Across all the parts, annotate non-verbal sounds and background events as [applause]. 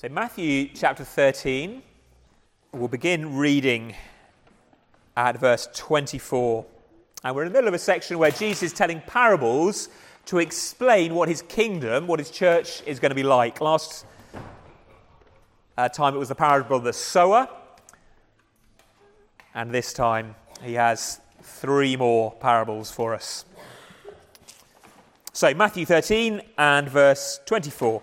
So, Matthew chapter 13, we'll begin reading at verse 24. And we're in the middle of a section where Jesus is telling parables to explain what his kingdom, what his church is going to be like. Last uh, time it was the parable of the sower. And this time he has three more parables for us. So, Matthew 13 and verse 24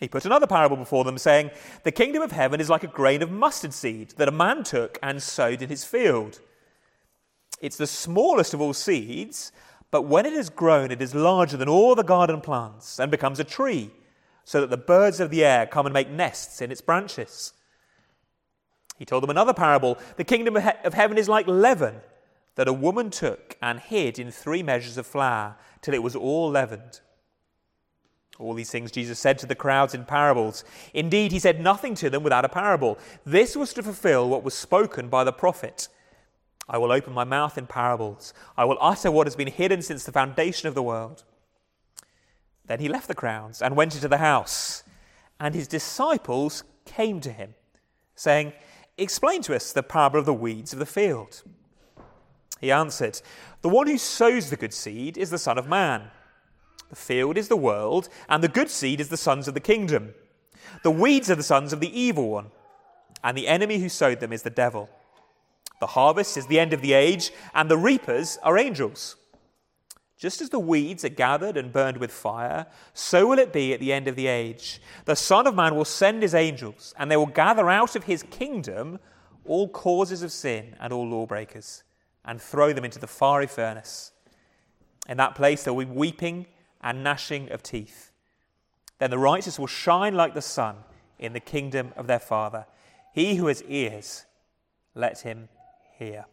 He put another parable before them, saying, The kingdom of heaven is like a grain of mustard seed that a man took and sowed in his field. It's the smallest of all seeds, but when it has grown, it is larger than all the garden plants and becomes a tree, so that the birds of the air come and make nests in its branches. He told them another parable The kingdom of heaven is like leaven that a woman took and hid in three measures of flour till it was all leavened. All these things Jesus said to the crowds in parables. Indeed, he said nothing to them without a parable. This was to fulfill what was spoken by the prophet. I will open my mouth in parables. I will utter what has been hidden since the foundation of the world. Then he left the crowds and went into the house, and his disciples came to him, saying, Explain to us the parable of the weeds of the field. He answered, The one who sows the good seed is the Son of Man. The field is the world, and the good seed is the sons of the kingdom. The weeds are the sons of the evil one, and the enemy who sowed them is the devil. The harvest is the end of the age, and the reapers are angels. Just as the weeds are gathered and burned with fire, so will it be at the end of the age. The Son of Man will send his angels, and they will gather out of his kingdom all causes of sin and all lawbreakers, and throw them into the fiery furnace. In that place there will be weeping and gnashing of teeth. Then the righteous will shine like the sun in the kingdom of their Father. He who has ears, let him hear.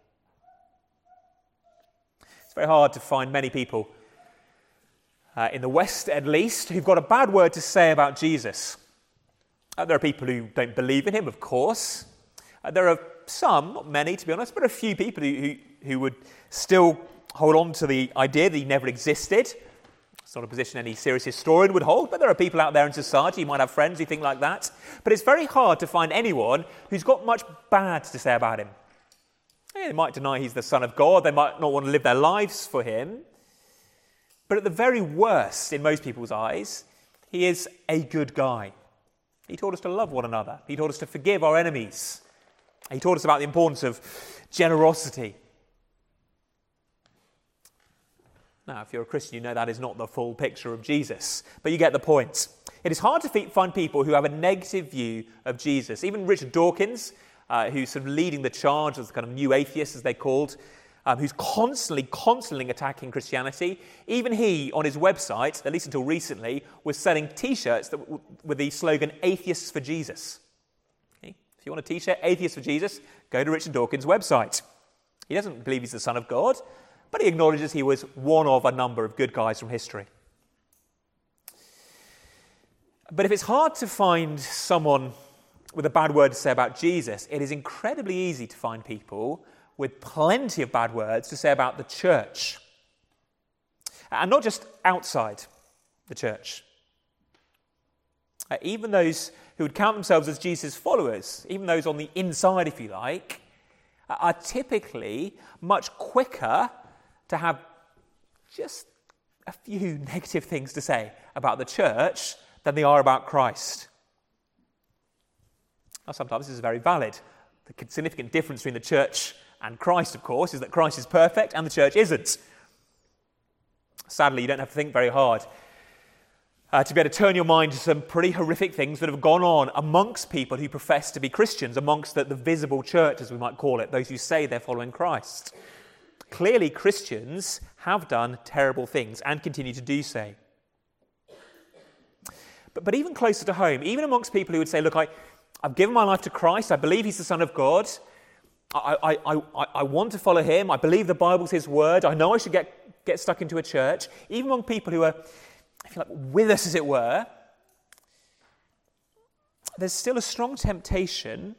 It's very hard to find many people, uh, in the West at least, who've got a bad word to say about Jesus. Uh, there are people who don't believe in him, of course. Uh, there are some, not many to be honest, but a few people who, who, who would still hold on to the idea that he never existed it's not a position any serious historian would hold, but there are people out there in society, you might have friends who think like that. But it's very hard to find anyone who's got much bad to say about him. They might deny he's the Son of God, they might not want to live their lives for him. But at the very worst, in most people's eyes, he is a good guy. He taught us to love one another, he taught us to forgive our enemies, he taught us about the importance of generosity Now, if you're a Christian, you know that is not the full picture of Jesus, but you get the point. It is hard to find people who have a negative view of Jesus. Even Richard Dawkins, uh, who's sort of leading the charge as the kind of new atheist, as they're called, um, who's constantly, constantly attacking Christianity. Even he, on his website, at least until recently, was selling t shirts w- with the slogan Atheists for Jesus. Okay? If you want a t shirt, Atheists for Jesus, go to Richard Dawkins' website. He doesn't believe he's the Son of God, but he acknowledges he was one of a number of good guys from history. But if it's hard to find someone with a bad word to say about Jesus, it is incredibly easy to find people with plenty of bad words to say about the church. And not just outside the church. Uh, even those who would count themselves as Jesus' followers, even those on the inside, if you like, are typically much quicker to have just a few [laughs] negative things to say about the church than they are about Christ. Now, sometimes this is very valid. The significant difference between the church and Christ, of course, is that Christ is perfect and the church isn't. Sadly, you don't have to think very hard uh, to be able to turn your mind to some pretty horrific things that have gone on amongst people who profess to be Christians, amongst the, the visible church, as we might call it, those who say they're following Christ. Clearly, Christians have done terrible things and continue to do so. But, but even closer to home, even amongst people who would say, Look, I, I've given my life to Christ, I believe He's the Son of God, I, I, I, I want to follow Him, I believe the Bible's His word, I know I should get, get stuck into a church, even among people who are, I feel like, with us, as it were, there's still a strong temptation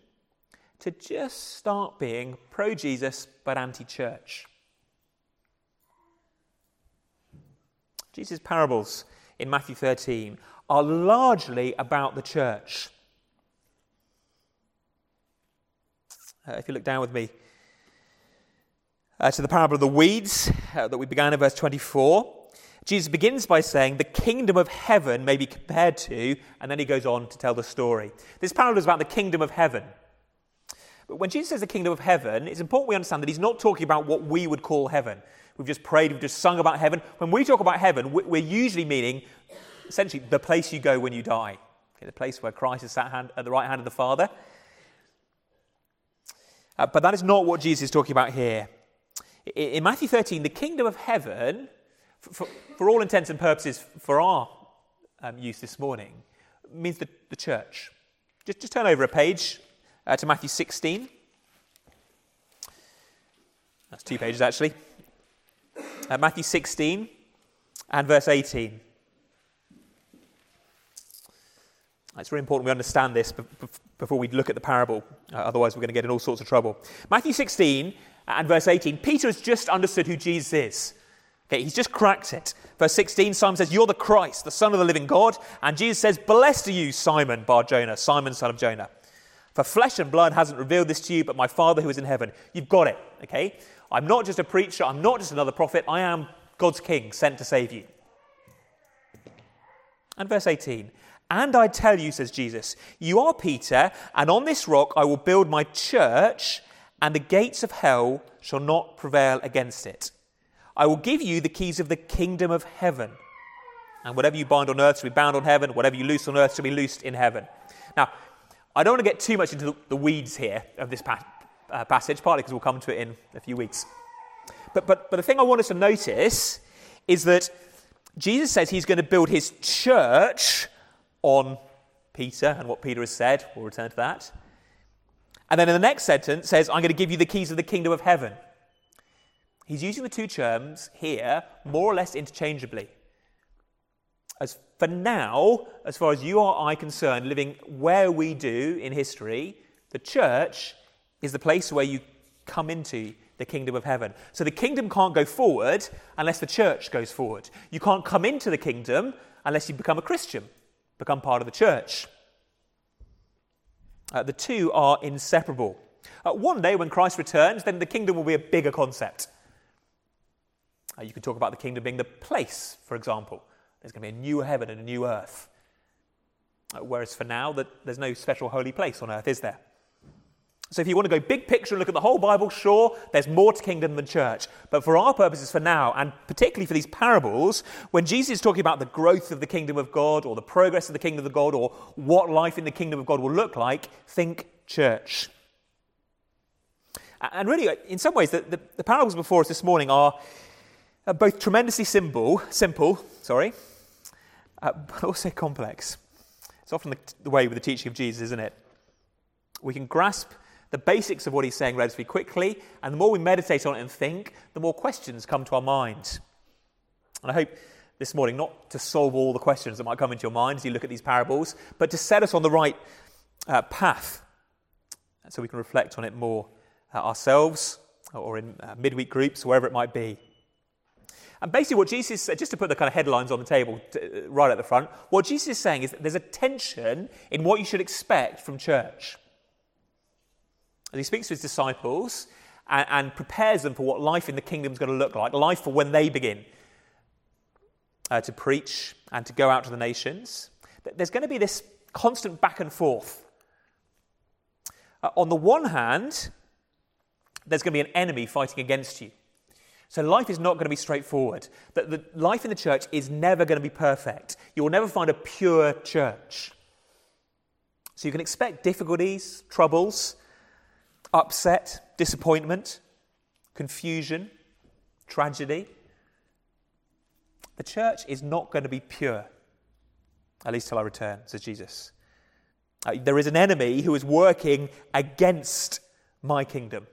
to just start being pro Jesus but anti church. Jesus' parables in Matthew 13 are largely about the church. Uh, if you look down with me uh, to the parable of the weeds uh, that we began in verse 24, Jesus begins by saying, The kingdom of heaven may be compared to, and then he goes on to tell the story. This parable is about the kingdom of heaven. But when Jesus says the kingdom of heaven, it's important we understand that he's not talking about what we would call heaven. We've just prayed, we've just sung about heaven. When we talk about heaven, we're usually meaning essentially the place you go when you die, okay, the place where Christ is sat at the right hand of the Father. Uh, but that is not what Jesus is talking about here. In Matthew 13, the kingdom of heaven, for, for all intents and purposes, for our um, use this morning, means the, the church. Just, just turn over a page uh, to Matthew 16. That's two pages actually. Uh, Matthew 16 and verse 18. It's really important we understand this before we look at the parable, uh, otherwise, we're going to get in all sorts of trouble. Matthew 16 and verse 18, Peter has just understood who Jesus is. Okay, he's just cracked it. Verse 16, Simon says, You're the Christ, the Son of the living God. And Jesus says, Blessed are you, Simon Bar Jonah, Simon, son of Jonah. For flesh and blood hasn't revealed this to you, but my Father who is in heaven. You've got it, okay? I'm not just a preacher, I'm not just another prophet, I am God's king sent to save you. And verse 18, and I tell you, says Jesus, you are Peter, and on this rock I will build my church, and the gates of hell shall not prevail against it. I will give you the keys of the kingdom of heaven. And whatever you bind on earth shall be bound on heaven, whatever you loose on earth shall be loosed in heaven. Now, I don't want to get too much into the weeds here of this uh, passage, partly because we'll come to it in a few weeks. But, but, but the thing I want us to notice is that Jesus says he's going to build his church on Peter and what Peter has said. We'll return to that. And then in the next sentence says, I'm going to give you the keys of the kingdom of heaven. He's using the two terms here more or less interchangeably. As for now, as far as you or I concerned, living where we do in history, the church is the place where you come into the kingdom of heaven. So the kingdom can't go forward unless the church goes forward. You can't come into the kingdom unless you become a Christian become part of the church. Uh, the two are inseparable. Uh, one day, when Christ returns, then the kingdom will be a bigger concept. Uh, you could talk about the kingdom being the place, for example. There's going to be a new heaven and a new earth. Uh, whereas for now, that there's no special holy place on earth, is there? So if you want to go big picture and look at the whole Bible, sure, there's more to kingdom than church. But for our purposes for now, and particularly for these parables, when Jesus is talking about the growth of the kingdom of God or the progress of the kingdom of God or what life in the kingdom of God will look like, think church. And really, in some ways, the, the, the parables before us this morning are both tremendously simple, simple, sorry, uh, but also complex. It's often the, the way with the teaching of Jesus, isn't it? We can grasp the basics of what he's saying relatively quickly, and the more we meditate on it and think, the more questions come to our minds. And I hope this morning not to solve all the questions that might come into your mind as you look at these parables, but to set us on the right uh, path so we can reflect on it more uh, ourselves or in uh, midweek groups, wherever it might be. And basically, what Jesus said, just to put the kind of headlines on the table to, uh, right at the front, what Jesus is saying is that there's a tension in what you should expect from church as he speaks to his disciples and, and prepares them for what life in the kingdom is going to look like, life for when they begin uh, to preach and to go out to the nations. There's going to be this constant back and forth. Uh, on the one hand, there's going to be an enemy fighting against you. So life is not going to be straightforward. The, the life in the church is never going to be perfect. You will never find a pure church. So you can expect difficulties, troubles, upset, disappointment, confusion, tragedy. The church is not going to be pure, at least till I return, says Jesus. Uh, there is an enemy who is working against my kingdom,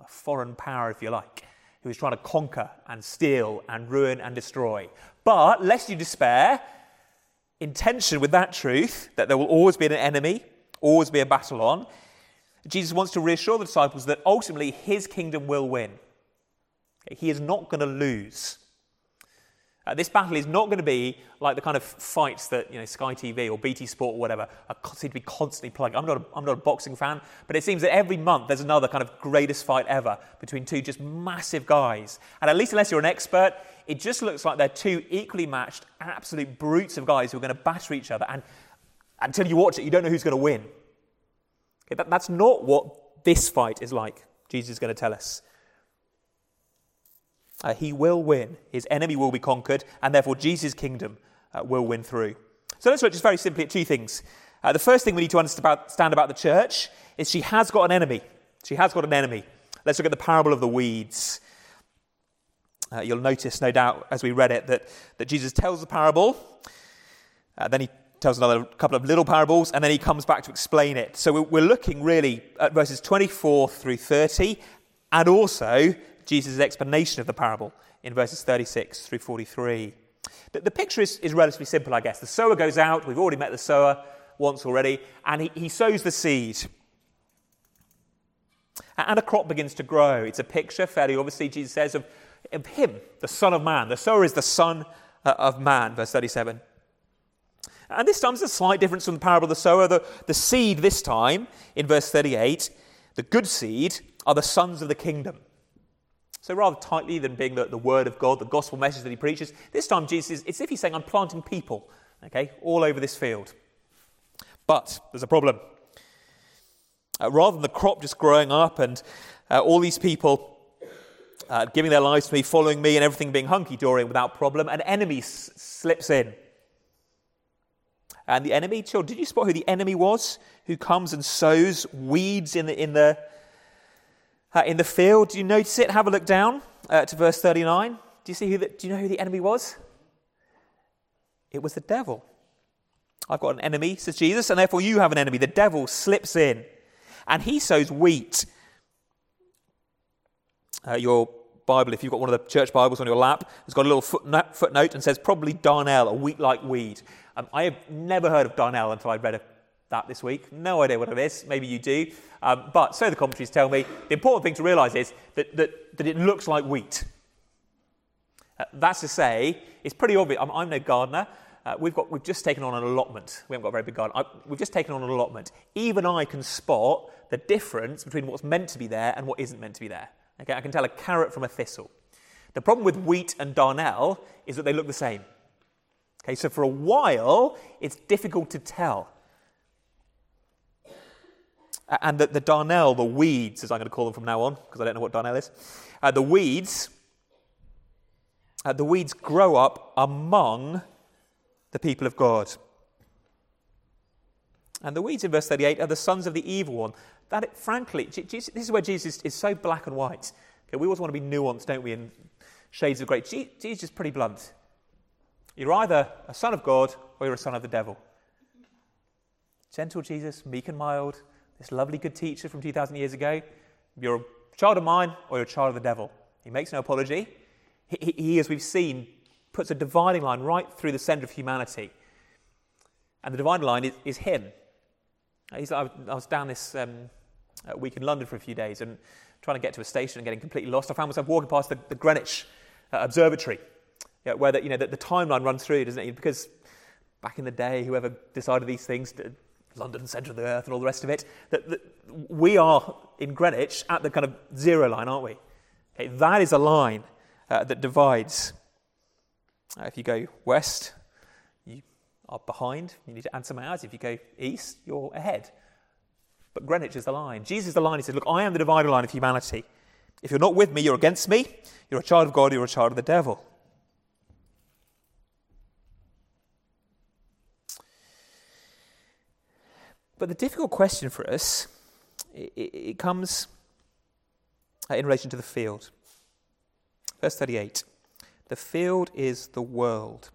a foreign power, if you like, who is trying to conquer and steal and ruin and destroy. But lest you despair, in tension with that truth that there will always be an enemy, always be a battle on, Jesus wants to reassure the disciples that ultimately his kingdom will win. He is not going to lose. Uh, this battle is not going to be like the kind of fights that you know Sky TV or BT Sport or whatever are, seem to be constantly plugging. I'm not, a, I'm not a boxing fan, but it seems that every month there's another kind of greatest fight ever between two just massive guys. And at least unless you're an expert, it just looks like they're two equally matched, absolute brutes of guys who are going to batter each other. And until you watch it, you don't know who's going to win. That, that's not what this fight is like. Jesus is going to tell us. Uh, he will win. His enemy will be conquered, and therefore Jesus' kingdom uh, will win through. So let's look just very simply at two things. Uh, the first thing we need to understand about the church is she has got an enemy. She has got an enemy. Let's look at the parable of the weeds. Uh, you'll notice, no doubt, as we read it, that, that Jesus tells the parable, uh, then he tells another couple of little parables, and then he comes back to explain it. So we're looking really at verses 24 through 30, and also Jesus' explanation of the parable in verses 36 through 43. The, the picture is, is, relatively simple, I guess. The sower goes out, we've already met the sower once already, and he, he sows the seed. And a crop begins to grow. It's a picture, fairly obviously, Jesus says, of, of him, the Son of Man. The sower is the Son uh, of Man, verse 37. And this time there's a slight difference from the parable of the sower. The, the seed this time, in verse 38, the good seed, are the sons of the kingdom. So, rather tightly than being the, the word of God, the gospel message that he preaches, this time Jesus, it's if he's saying, I'm planting people, okay, all over this field. But there's a problem. Uh, rather than the crop just growing up and uh, all these people uh, giving their lives to me, following me, and everything being hunky dory without problem, an enemy s- slips in. And the enemy, children, did you spot who the enemy was who comes and sows weeds in the, in the, uh, in the field. Do you notice it? Have a look down uh, to verse 39. Do you see who the, do you know who the enemy was? It was the devil. I've got an enemy, says Jesus, and therefore you have an enemy. The devil slips in and he sows wheat. Uh, your Bible, if you've got one of the church Bibles on your lap, has got a little footnote, footnote and says probably darnel, a wheat like weed. Um, I have never heard of darnel until I read that this week. No idea what it is. Maybe you do. Um, but so the commentaries tell me. The important thing to realise is that, that, that it looks like wheat. Uh, that's to say, it's pretty obvious. I'm, I'm no gardener. Uh, we've, got, we've just taken on an allotment. We haven't got a very big garden. I, we've just taken on an allotment. Even I can spot the difference between what's meant to be there and what isn't meant to be there. Okay, I can tell a carrot from a thistle. The problem with wheat and darnel is that they look the same. Okay, so for a while, it's difficult to tell. And the, the darnel, the weeds, as I'm going to call them from now on, because I don't know what darnel is, uh, the weeds, uh, the weeds grow up among the people of God. And the weeds in verse 38 are the sons of the evil one. That, frankly, Jesus, this is where Jesus is so black and white. Okay, we always want to be nuanced, don't we, in shades of grey. Jesus is pretty blunt. You're either a son of God or you're a son of the devil. Gentle Jesus, meek and mild, this lovely good teacher from 2,000 years ago. You're a child of mine or you're a child of the devil. He makes no apology. He, he, as we've seen, puts a dividing line right through the center of humanity. And the dividing line is, is him. He's, I, was down this um, week in London for a few days and trying to get to a station and getting completely lost. I found myself walking past the, the Greenwich uh, Observatory, where the, you know, the, the timeline runs through, doesn't it? Because back in the day, whoever decided these things London, centre of the earth, and all the rest of it, that, that we are in Greenwich at the kind of zero line, aren't we? Okay, that is a line uh, that divides. Uh, if you go west, you are behind, you need to add some hours. If you go east, you're ahead. But Greenwich is the line. Jesus is the line. He says, Look, I am the dividing line of humanity. If you're not with me, you're against me. You're a child of God, you're a child of the devil. But the difficult question for us, it, it comes in relation to the field. Verse 38 The field is the world.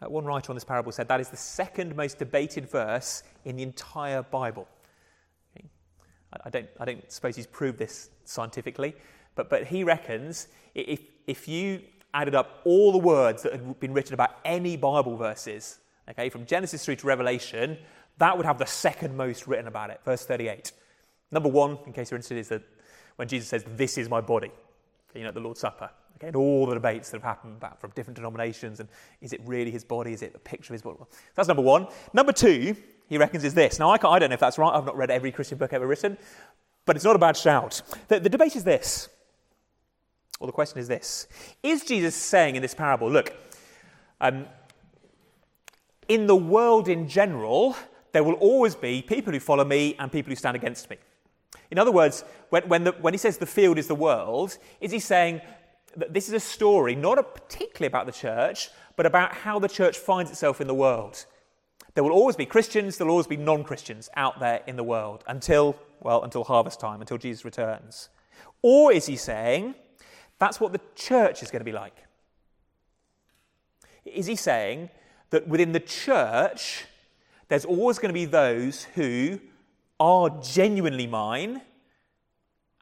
Uh, one writer on this parable said that is the second most debated verse in the entire Bible. Okay. I, don't, I don't suppose he's proved this scientifically, but, but he reckons if, if you added up all the words that had been written about any Bible verses, okay, from Genesis through to Revelation, that would have the second most written about it. Verse 38. Number one, in case you're interested, is that when Jesus says, This is my body, you know, at the Lord's Supper. Okay, and all the debates that have happened about from different denominations and is it really his body? Is it a picture of his body? That's number one. Number two, he reckons, is this. Now, I, I, don't know if that's right. I've not read every Christian book ever written, but it's not a bad shout. The, the debate is this, or the question is this Is Jesus saying in this parable, look, um, in the world in general, there will always be people who follow me and people who stand against me. In other words, when, when, the, when he says the field is the world, is he saying that this is a story not a particularly about the church, but about how the church finds itself in the world? There will always be Christians, there will always be non Christians out there in the world until, well, until harvest time, until Jesus returns. Or is he saying that's what the church is going to be like? Is he saying that within the church, there's always going to be those who are genuinely mine,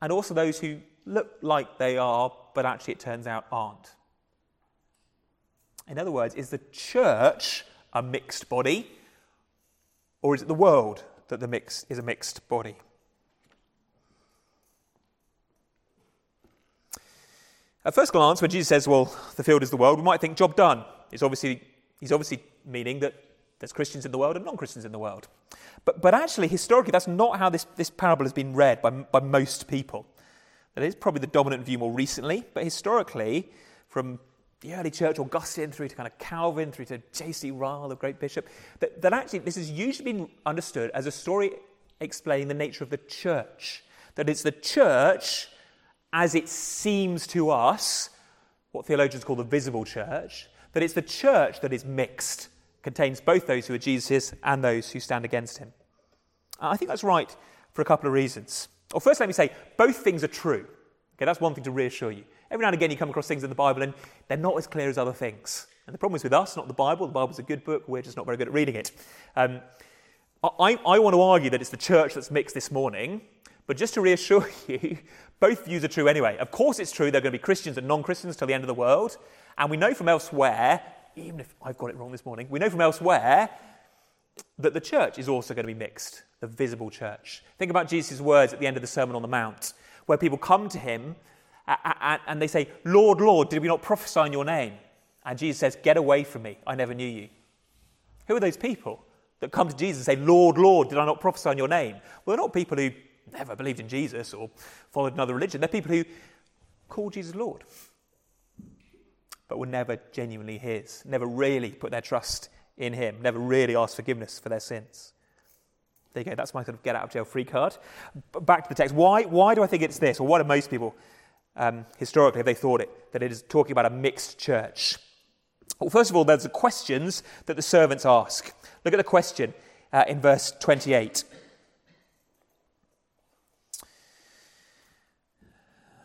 and also those who look like they are, but actually it turns out aren't. In other words, is the church a mixed body, or is it the world that the mix is a mixed body? At first glance, when Jesus says, Well, the field is the world, we might think, job done. It's obviously, he's obviously meaning that there's Christians in the world and non Christians in the world. But, but actually, historically, that's not how this, this parable has been read by, by most people. That is probably the dominant view more recently, but historically, from the early church, Augustine, through to kind of Calvin, through to J.C. Ryle, the great bishop, that, that actually this has usually been understood as a story explaining the nature of the church. That it's the church as it seems to us, what theologians call the visible church, that it's the church that is mixed contains both those who are Jesus' and those who stand against him. I think that's right for a couple of reasons. Well, first, let me say both things are true. Okay, that's one thing to reassure you. Every now and again, you come across things in the Bible and they're not as clear as other things. And the problem is with us, not the Bible. The Bible's a good book, we're just not very good at reading it. Um, I, I want to argue that it's the church that's mixed this morning, but just to reassure [laughs] you, both views are true anyway. Of course, it's true there are going to be Christians and non Christians till the end of the world. And we know from elsewhere even if I've got it wrong this morning, we know from elsewhere that the church is also going to be mixed, the visible church. Think about Jesus' words at the end of the Sermon on the Mount, where people come to him and they say, Lord, Lord, did we not prophesy in your name? And Jesus says, Get away from me, I never knew you. Who are those people that come to Jesus and say, Lord, Lord, did I not prophesy in your name? Well, they're not people who never believed in Jesus or followed another religion. They're people who call Jesus Lord but were never genuinely His, never really put their trust in Him, never really asked forgiveness for their sins. There you go, that's my sort of get out of jail free card. Back to the text. Why, why do I think it's this, or why do most people um, historically have they thought it, that it is talking about a mixed church? Well, first of all, there's the questions that the servants ask. Look at the question uh, in verse 28.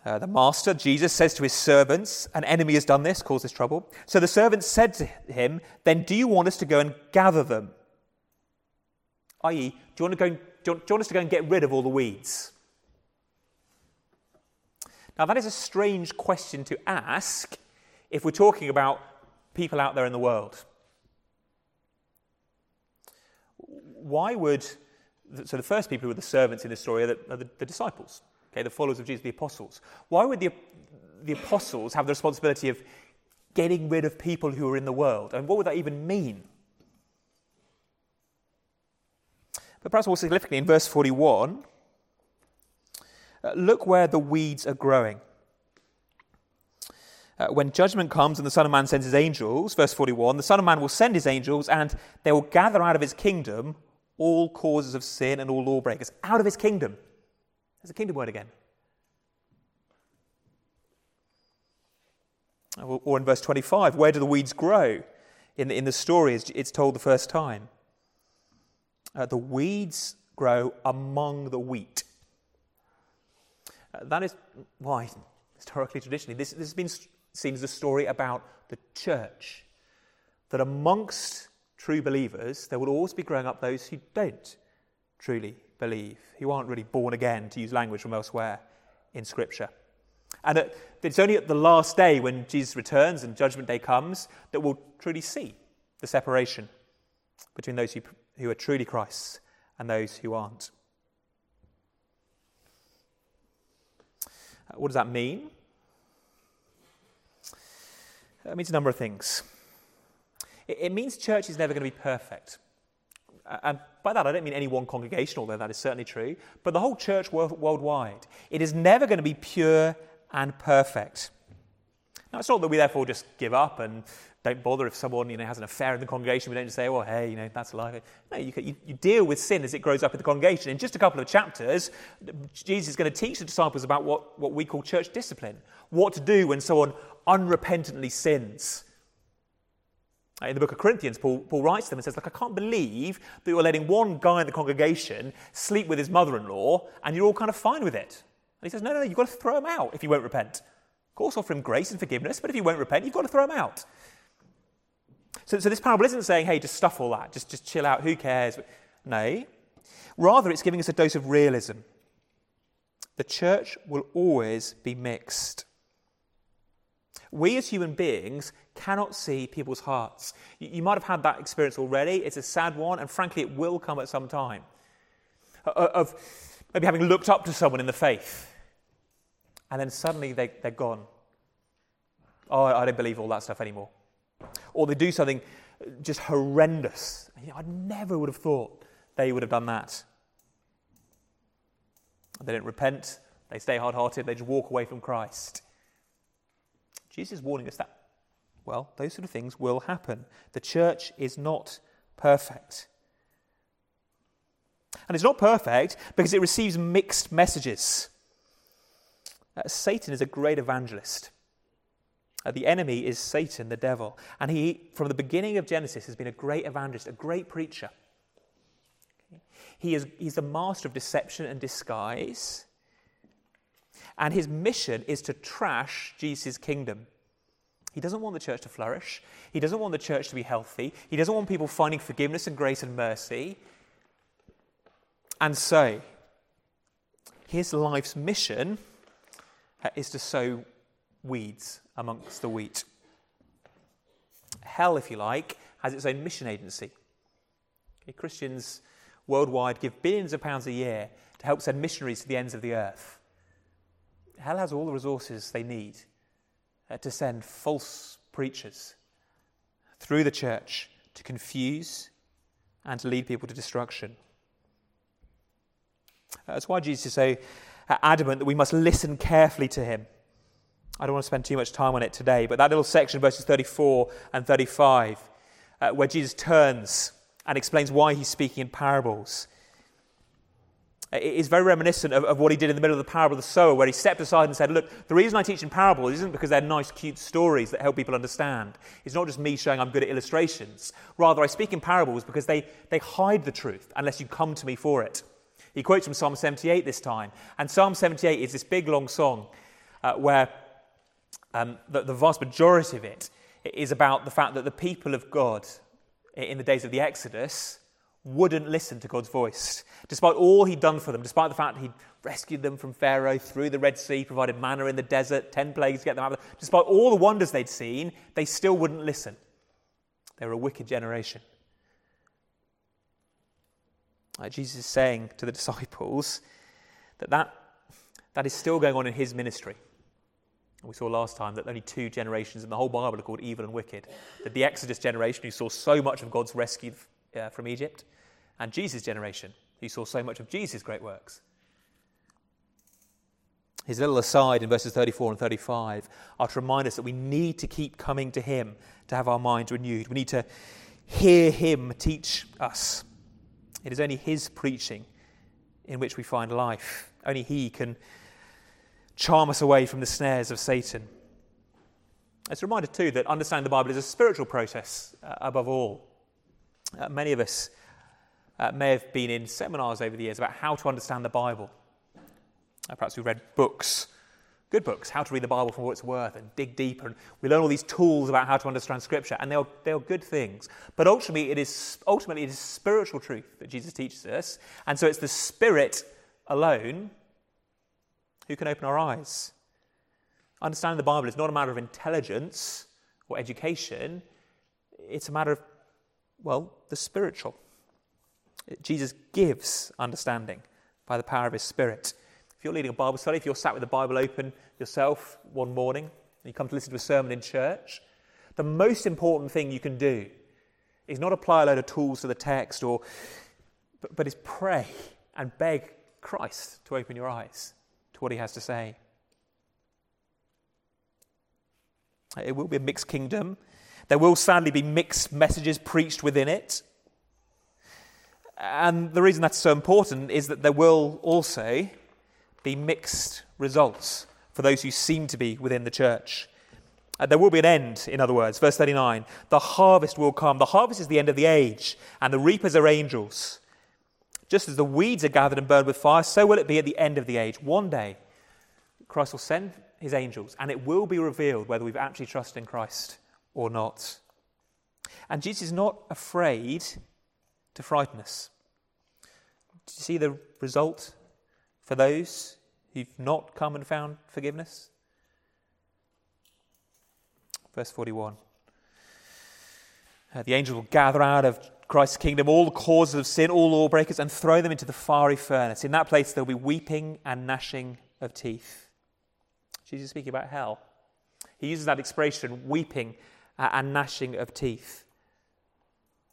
Uh, the master, Jesus, says to his servants, An enemy has done this, caused this trouble. So the servants said to him, Then do you want us to go and gather them? I.e., do you, want to go, do you want us to go and get rid of all the weeds? Now, that is a strange question to ask if we're talking about people out there in the world. Why would, so the first people who were the servants in this story are the, are the, the disciples okay, the followers of Jesus, the apostles. Why would the, the apostles have the responsibility of getting rid of people who are in the world? And what would that even mean? But perhaps more significantly, in verse 41, uh, look where the weeds are growing. Uh, when judgment comes and the Son of Man sends his angels, verse 41, the Son of Man will send his angels and they will gather out of his kingdom all causes of sin and all lawbreakers out of his kingdom. There's a kingdom word again. Or in verse 25, where do the weeds grow? In the, in the story, it's told the first time. Uh, the weeds grow among the wheat. Uh, that is why, historically, traditionally, this, this has been seen as a story about the church. That amongst true believers, there will always be growing up those who don't truly believe, who aren't really born again, to use language from elsewhere in Scripture. And it's only at the last day when Jesus returns and Judgment Day comes that we'll truly see the separation between those who, who are truly Christ's and those who aren't. Uh, what does that mean? It means a number of things. It, means church is never going to be perfect. And by that, I don't mean any one congregation, although that is certainly true, but the whole church worldwide. It is never going to be pure and perfect. Now, it's not that we therefore just give up and don't bother if someone you know, has an affair in the congregation. We don't just say, well, hey, you know, that's life. No, you, you, you deal with sin as it grows up in the congregation. In just a couple of chapters, Jesus is going to teach the disciples about what, what we call church discipline, what to do when someone unrepentantly sins. Uh, in the book of Corinthians, Paul, Paul writes to them and says, Look, I can't believe that you're letting one guy in the congregation sleep with his mother in law and you're all kind of fine with it. And he says, No, no, no, you've got to throw him out if he won't repent. Of course, offer him grace and forgiveness, but if he won't repent, you've got to throw him out. So, so this parable isn't saying, hey, just stuff all that, just, just chill out, who cares? No. Rather, it's giving us a dose of realism. The church will always be mixed. We as human beings cannot see people's hearts. You, you might have had that experience already. It's a sad one, and frankly, it will come at some time. Of maybe having looked up to someone in the faith, and then suddenly they, they're gone. Oh, I don't believe all that stuff anymore. Or they do something just horrendous. You know, I never would have thought they would have done that. They don't repent, they stay hard hearted, they just walk away from Christ. Jesus is warning us that, well, those sort of things will happen. The church is not perfect. And it's not perfect because it receives mixed messages. Uh, Satan is a great evangelist. Uh, the enemy is Satan, the devil. And he, from the beginning of Genesis, has been a great evangelist, a great preacher. He is, he's the master of deception and disguise. And his mission is to trash Jesus' kingdom. He doesn't want the church to flourish. He doesn't want the church to be healthy. He doesn't want people finding forgiveness and grace and mercy. And so, his life's mission uh, is to sow weeds amongst the wheat. Hell, if you like, has its own mission agency. Okay, Christians worldwide give billions of pounds a year to help send missionaries to the ends of the earth. Hell has all the resources they need uh, to send false preachers through the church to confuse and to lead people to destruction. That's why Jesus is so adamant that we must listen carefully to him I don't want to spend too much time on it today, but that little section, verses 34 and 35, uh, where Jesus turns and explains why he's speaking in parables, is very reminiscent of, of, what he did in the middle of the parable of the sower, where he stepped aside and said, Look, the reason I teach in parables isn't because they're nice, cute stories that help people understand. It's not just me showing I'm good at illustrations. Rather, I speak in parables because they, they hide the truth unless you come to me for it. He quotes from Psalm 78 this time. And Psalm 78 is this big, long song uh, where um, the, the vast majority of it is about the fact that the people of God in the days of the Exodus wouldn't listen to God's voice. Despite all he'd done for them, despite the fact he'd rescued them from Pharaoh through the Red Sea, provided manna in the desert, 10 plagues to get them out, of there, despite all the wonders they'd seen, they still wouldn't listen. They were a wicked generation. Like Jesus is saying to the [laughs] disciples that, that that is still going on in his ministry. We saw last time that only two generations in the whole Bible are called evil and wicked. That the Exodus generation, who saw so much of God's rescue uh, from Egypt, and Jesus' generation, who saw so much of Jesus' great works. His little aside in verses 34 and 35 are to remind us that we need to keep coming to Him to have our minds renewed. We need to hear Him teach us. It is only His preaching in which we find life. Only He can charm us away from the snares of Satan. It's a reminder, too, that understanding the Bible is a spiritual process uh, above all. Uh, many of us uh, may have been in seminars over the years about how to understand the Bible. Uh, perhaps we've read books, good books, how to read the Bible for what it's worth and dig deeper. And we learn all these tools about how to understand Scripture, and they're, they're good things. But ultimately it, is, ultimately, it is spiritual truth that Jesus teaches us. And so it's the Spirit alone who can open our eyes. Understanding the Bible is not a matter of intelligence or education, it's a matter of, well, the spiritual. Jesus gives understanding by the power of his Spirit. If you're leading a Bible study, if you're sat with the Bible open yourself one morning, and you come to listen to a sermon in church, the most important thing you can do is not apply a load of tools to the text, or, but, but is pray and beg Christ to open your eyes to what he has to say. It will be a mixed kingdom. There will sadly be mixed messages preached within it. And the reason that's so important is that there will also be mixed results for those who seem to be within the church. Uh, there will be an end, in other words. Verse 39 The harvest will come. The harvest is the end of the age, and the reapers are angels. Just as the weeds are gathered and burned with fire, so will it be at the end of the age. One day, Christ will send his angels, and it will be revealed whether we've actually trusted in Christ or not. And Jesus is not afraid to frighten us. Do you see the result for those who've not come and found forgiveness? Verse 41. Uh, the angels will gather out of Christ's kingdom all the causes of sin, all lawbreakers, and throw them into the fiery furnace. In that place, there'll be weeping and gnashing of teeth. Jesus is speaking about hell. He uses that expression, weeping and gnashing of teeth,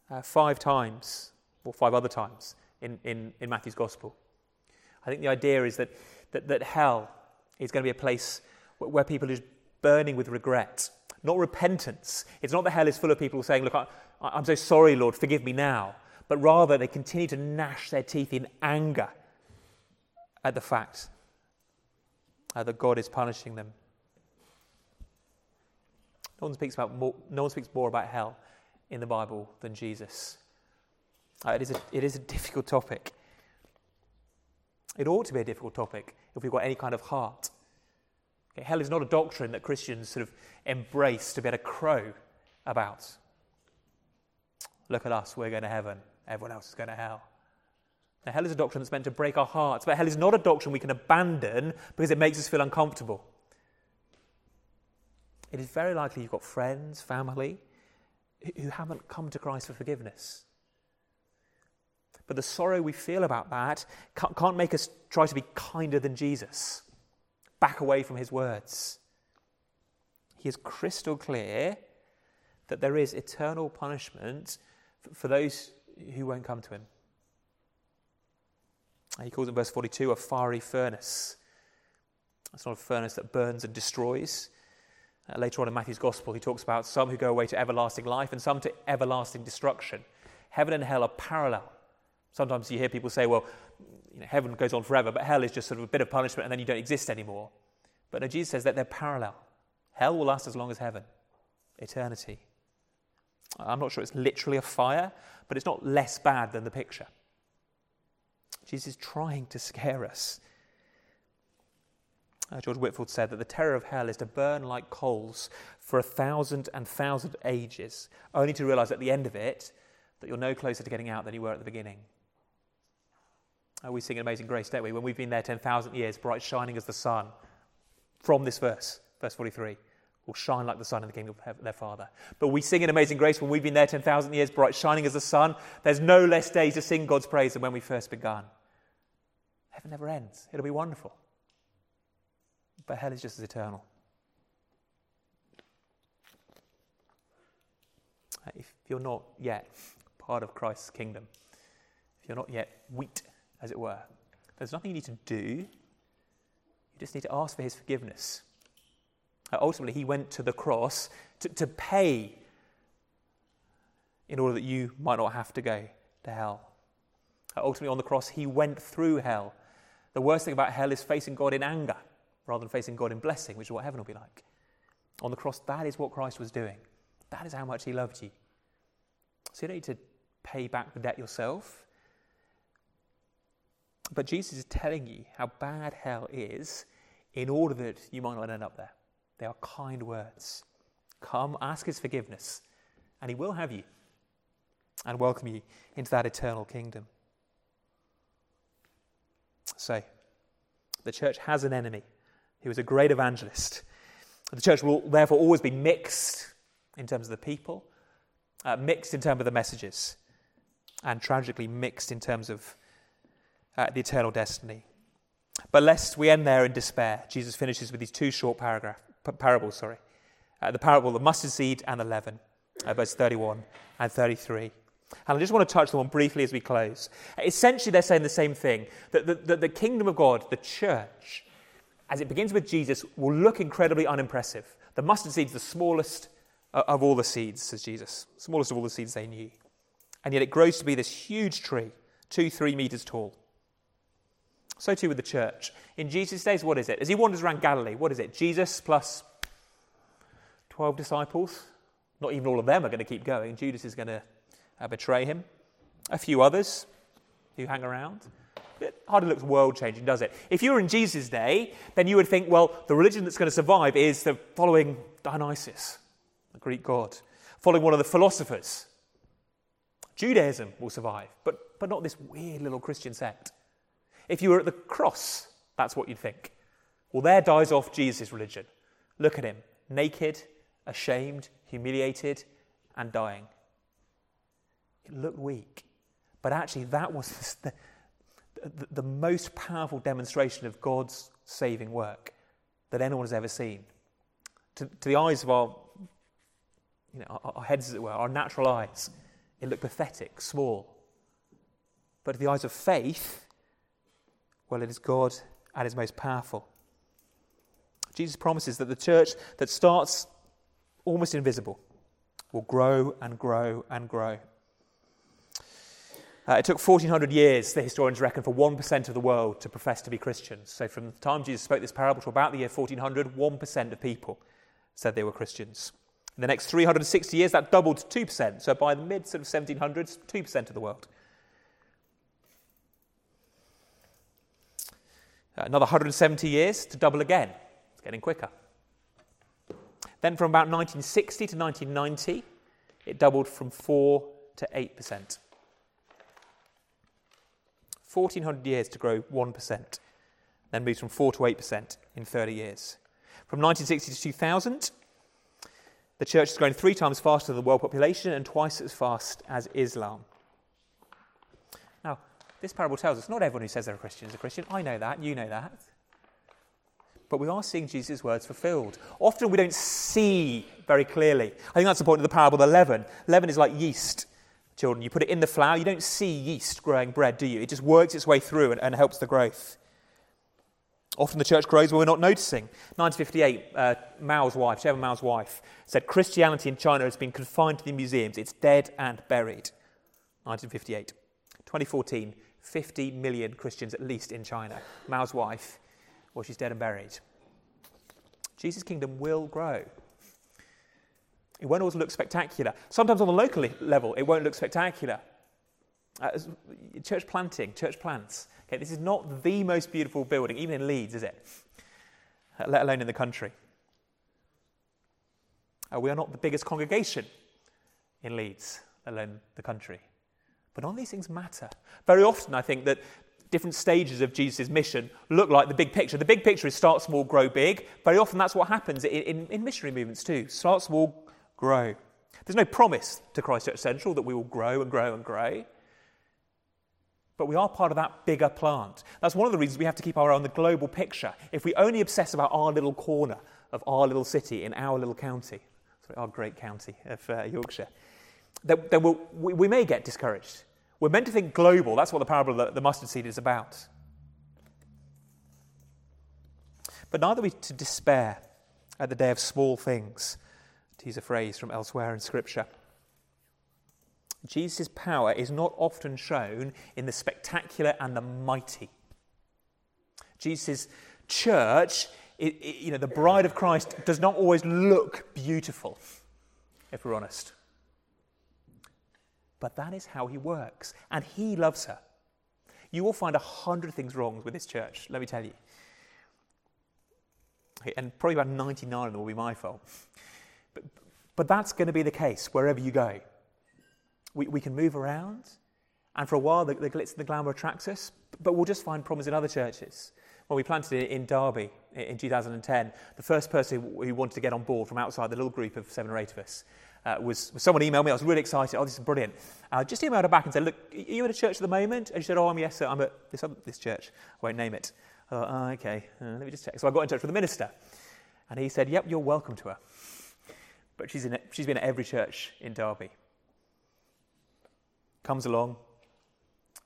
uh, five times, or five other times in, in, in Matthew's Gospel. I think the idea is that, that, that hell is going to be a place where, people are burning with regret, not repentance. It's not that hell is full of people saying, Look, I, I'm so sorry, Lord, forgive me now. But rather, they continue to gnash their teeth in anger at the fact uh, that God is punishing them. No one, speaks about more, no one speaks more about hell in the Bible than Jesus. Uh, it, is a, it is a difficult topic. It ought to be a difficult topic if we've got any kind of heart. Okay, hell is not a doctrine that Christians sort of embrace to be able to crow about. Look at us, we're going to heaven, everyone else is going to hell. Now, hell is a doctrine that's meant to break our hearts, but hell is not a doctrine we can abandon because it makes us feel uncomfortable. It is very likely you've got friends, family, who haven't come to Christ for forgiveness. But the sorrow we feel about that can't make us try to be kinder than Jesus, back away from his words. He is crystal clear that there is eternal punishment for those who won't come to him. He calls it in verse 42 a fiery furnace. It's not a furnace that burns and destroys. Uh, later on in Matthew's Gospel, he talks about some who go away to everlasting life and some to everlasting destruction. Heaven and hell are parallel. Sometimes you hear people say, well, you know, heaven goes on forever, but hell is just sort of a bit of punishment and then you don't exist anymore. But no, Jesus says that they're parallel. Hell will last as long as heaven, eternity. I'm not sure it's literally a fire, but it's not less bad than the picture. Jesus is trying to scare us. Uh, George Whitefield said that the terror of hell is to burn like coals for a thousand and thousand ages, only to realize at the end of it that you're no closer to getting out than you were at the beginning. Uh, we sing Amazing Grace, don't we? When we've been there 10,000 years, bright shining as the sun, from this verse, verse 43 will shine like the sun in the kingdom of their Father. But we sing in Amazing Grace when we've been there 10,000 years, bright shining as the sun. There's no less days to sing God's praise than when we first began. Heaven never ends. It'll be wonderful. But hell is just as eternal. If you're not yet part of Christ's kingdom, if you're not yet wheat, as it were, there's nothing you need to do. You just need to ask for his forgiveness ultimately, he went to the cross to, to pay in order that you might not have to go to hell. Ultimately, on the cross, he went through hell. The worst thing about hell is facing God in anger rather than facing God in blessing, which is what heaven will be like. On the cross, that is what Christ was doing. That is how much he loved you. So you don't need to pay back the debt yourself. But Jesus is telling you how bad hell is in order that you might not end up there. They are kind words. Come, ask his forgiveness, and he will have you and welcome you into that eternal kingdom. So, the church has an enemy who is a great evangelist. The church will therefore always be mixed in terms of the people, uh, mixed in terms of the messages, and tragically mixed in terms of uh, the eternal destiny. But lest we end there in despair, Jesus finishes with these two short paragraph, parables. Sorry, uh, the parable of the mustard seed and the leaven, uh, verse 31 and 33. And I just want to touch them on briefly as we close. Essentially, they're saying the same thing that the, the, the kingdom of God, the church, as it begins with Jesus, will look incredibly unimpressive. The mustard seed's the smallest uh, of all the seeds, says Jesus, smallest of all the seeds they knew. And yet it grows to be this huge tree, two, three meters tall. So too with the church. In Jesus' days, what is it? As he wanders around Galilee, what is it? Jesus plus 12 disciples? Not even all of them are going to keep going. Judas is going to uh, betray him. A few others who hang around. It hardly looks world changing, does it? If you were in Jesus' day, then you would think, well, the religion that's going to survive is the following Dionysus, the Greek god, following one of the philosophers. Judaism will survive, but, but not this weird little Christian sect. If you were at the cross, that's what you'd think. Well, there dies off Jesus' religion. Look at him, naked, ashamed, humiliated, and dying. It looked weak. But actually, that was [laughs] the, the, the most powerful demonstration of God's saving work that anyone has ever seen. To, to the eyes of our, you know, our, our heads, as it were, our natural eyes, it looked pathetic, small. But to the eyes of faith, well, it is God at his most powerful. Jesus promises that the church that starts almost invisible will grow and grow and grow. Uh, it took 1400 years, the historians reckon, for 1% of the world to profess to be Christians. So, from the time Jesus spoke this parable to about the year 1400, 1% of people said they were Christians. In the next 360 years, that doubled to 2%. So, by the mid sort of 1700s, 2% of the world. Uh, another 170 years to double again. It's getting quicker. Then from about 1960 to 1990, it doubled from 4 to 8%. 1,400 years to grow 1%, then moves from 4 to 8% in 30 years. From 1960 to 2000, the church has grown three times faster than the world population and twice as fast as Islam. Now, this parable tells us not everyone who says they're a Christian is a Christian. I know that, you know that. But we are seeing Jesus' words fulfilled. Often we don't see very clearly. I think that's the point of the parable of the leaven. Leaven is like yeast children. You put it in the flour, you don't see yeast growing bread, do you? It just works its way through and, and helps the growth. Often the church grows when we're not noticing. 1958, uh, Mao's wife, Chairman Mao's wife, said Christianity in China has been confined to the museums. It's dead and buried. 1958. 2014, 50 million Christians at least in China. Mao's wife, well, she's dead and buried. Jesus' kingdom will grow. It won't always look spectacular. Sometimes on the local level, it won't look spectacular. Uh, church planting, church plants. Okay, this is not the most beautiful building, even in Leeds, is it? Uh, let alone in the country. Uh, we are not the biggest congregation in Leeds, let alone the country. But of these things matter. Very often, I think that different stages of Jesus' mission look like the big picture. The big picture is start small, grow big. Very often, that's what happens in, in, in missionary movements too. Start small, grow. There's no promise to Christchurch Central that we will grow and grow and grow. But we are part of that bigger plant. That's one of the reasons we have to keep our eye on the global picture. If we only obsess about our little corner of our little city in our little county, sorry, our great county of uh, Yorkshire, then, then we'll, we, we, may get discouraged. We're meant to think global. That's what the parable of the, mustard seed is about. But neither are we to despair at the day of small things use a phrase from elsewhere in Scripture. Jesus' power is not often shown in the spectacular and the mighty. Jesus' church, it, it, you know, the bride of Christ, does not always look beautiful, if we're honest. But that is how he works, and he loves her. You will find a hundred things wrong with this church, let me tell you. And probably about 99 of them will be my fault. But, but that's going to be the case wherever you go. We, we can move around, and for a while the, the glitz and the glamour attracts us, but we'll just find problems in other churches. When we planted it in Derby in 2010, the first person who wanted to get on board from outside the little group of seven or eight of us uh, was, was, someone emailed me. I was really excited. Oh, this is brilliant. I uh, just emailed her back and said, Look, are you at a church at the moment? And she said, Oh, I'm yes, sir. I'm at this, other, this church. I won't name it. I thought, Oh, okay. Uh, let me just check. So I got in touch with the minister. And he said, Yep, you're welcome to her. But she's, in, she's been at every church in Derby. Comes along.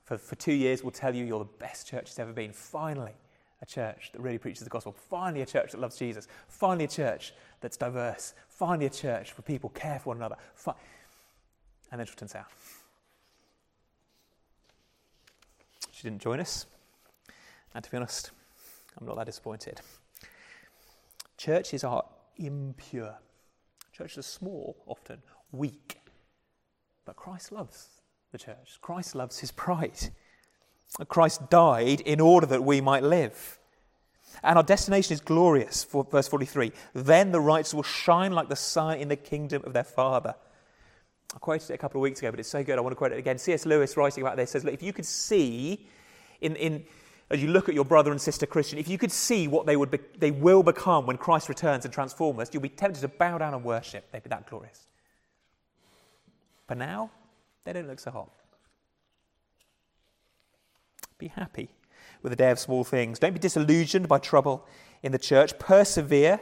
For, for two years, will tell you you're the best church it's ever been. Finally, a church that really preaches the gospel. Finally, a church that loves Jesus. Finally, a church that's diverse. Finally, a church where people care for one another. Fi- and then she turns out. She didn't join us. And to be honest, I'm not that disappointed. Churches are impure. Churches are small, often, weak. But Christ loves the church. Christ loves his pride. Christ died in order that we might live. And our destination is glorious, for verse 43. Then the righteous will shine like the sun in the kingdom of their Father. I quoted it a couple of weeks ago, but it's so good. I want to quote it again. C.S. Lewis, writing about this, says, Look, if you could see, in, in, as you look at your brother and sister Christian, if you could see what they, would be, they will become when Christ returns and transforms us, you'll be tempted to bow down and worship. They'd be that glorious. But now, they don't look so hot. Be happy with a day of small things. Don't be disillusioned by trouble in the church. Persevere,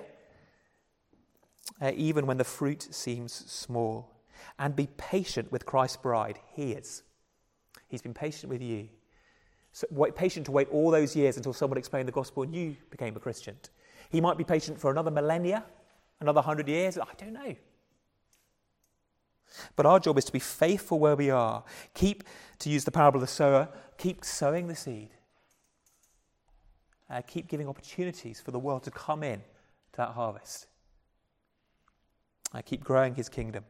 uh, even when the fruit seems small. And be patient with Christ's bride. He is. He's been patient with you. So, wait, patient to wait all those years until someone explained the gospel and you became a Christian. He might be patient for another millennia, another hundred years. I don't know. But our job is to be faithful where we are. Keep, to use the parable of the sower, keep sowing the seed uh, keep giving opportunities for the world to come in to that harvest. Uh, keep growing his kingdom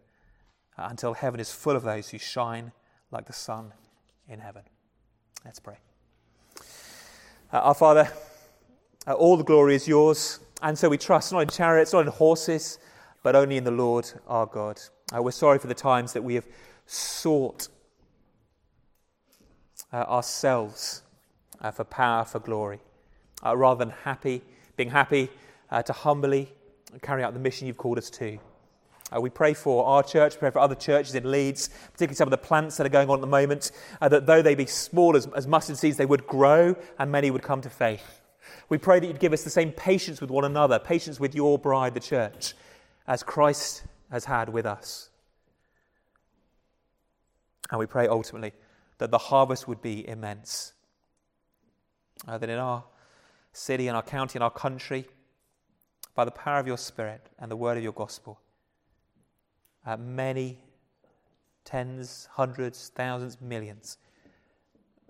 uh, until heaven is full of those who shine like the sun in heaven. Let's pray. Uh, our Father, uh, all the glory is yours, and so we trust not in chariots, not in horses, but only in the Lord our God. Uh, we're sorry for the times that we have sought ourselves for power, for glory uh, rather than happy, being happy uh, to humbly carry out the mission you've called us to. Uh, we pray for our church, pray for other churches in Leeds, particularly some of the plants that are going on at the moment, uh, that though they be small as, as mustard seeds, they would grow and many would come to faith. We pray that you'd give us the same patience with one another, patience with your bride, the church, as Christ has had with us. And we pray ultimately that the harvest would be immense. Uh, that in our city in our county in our country by the power of your Spirit and the word of your gospel. Uh, many tens, hundreds, thousands, millions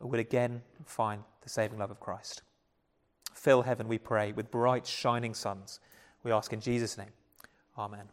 would again find the saving love of Christ. Fill heaven, we pray, with bright, shining suns. We ask in Jesus' name. Amen.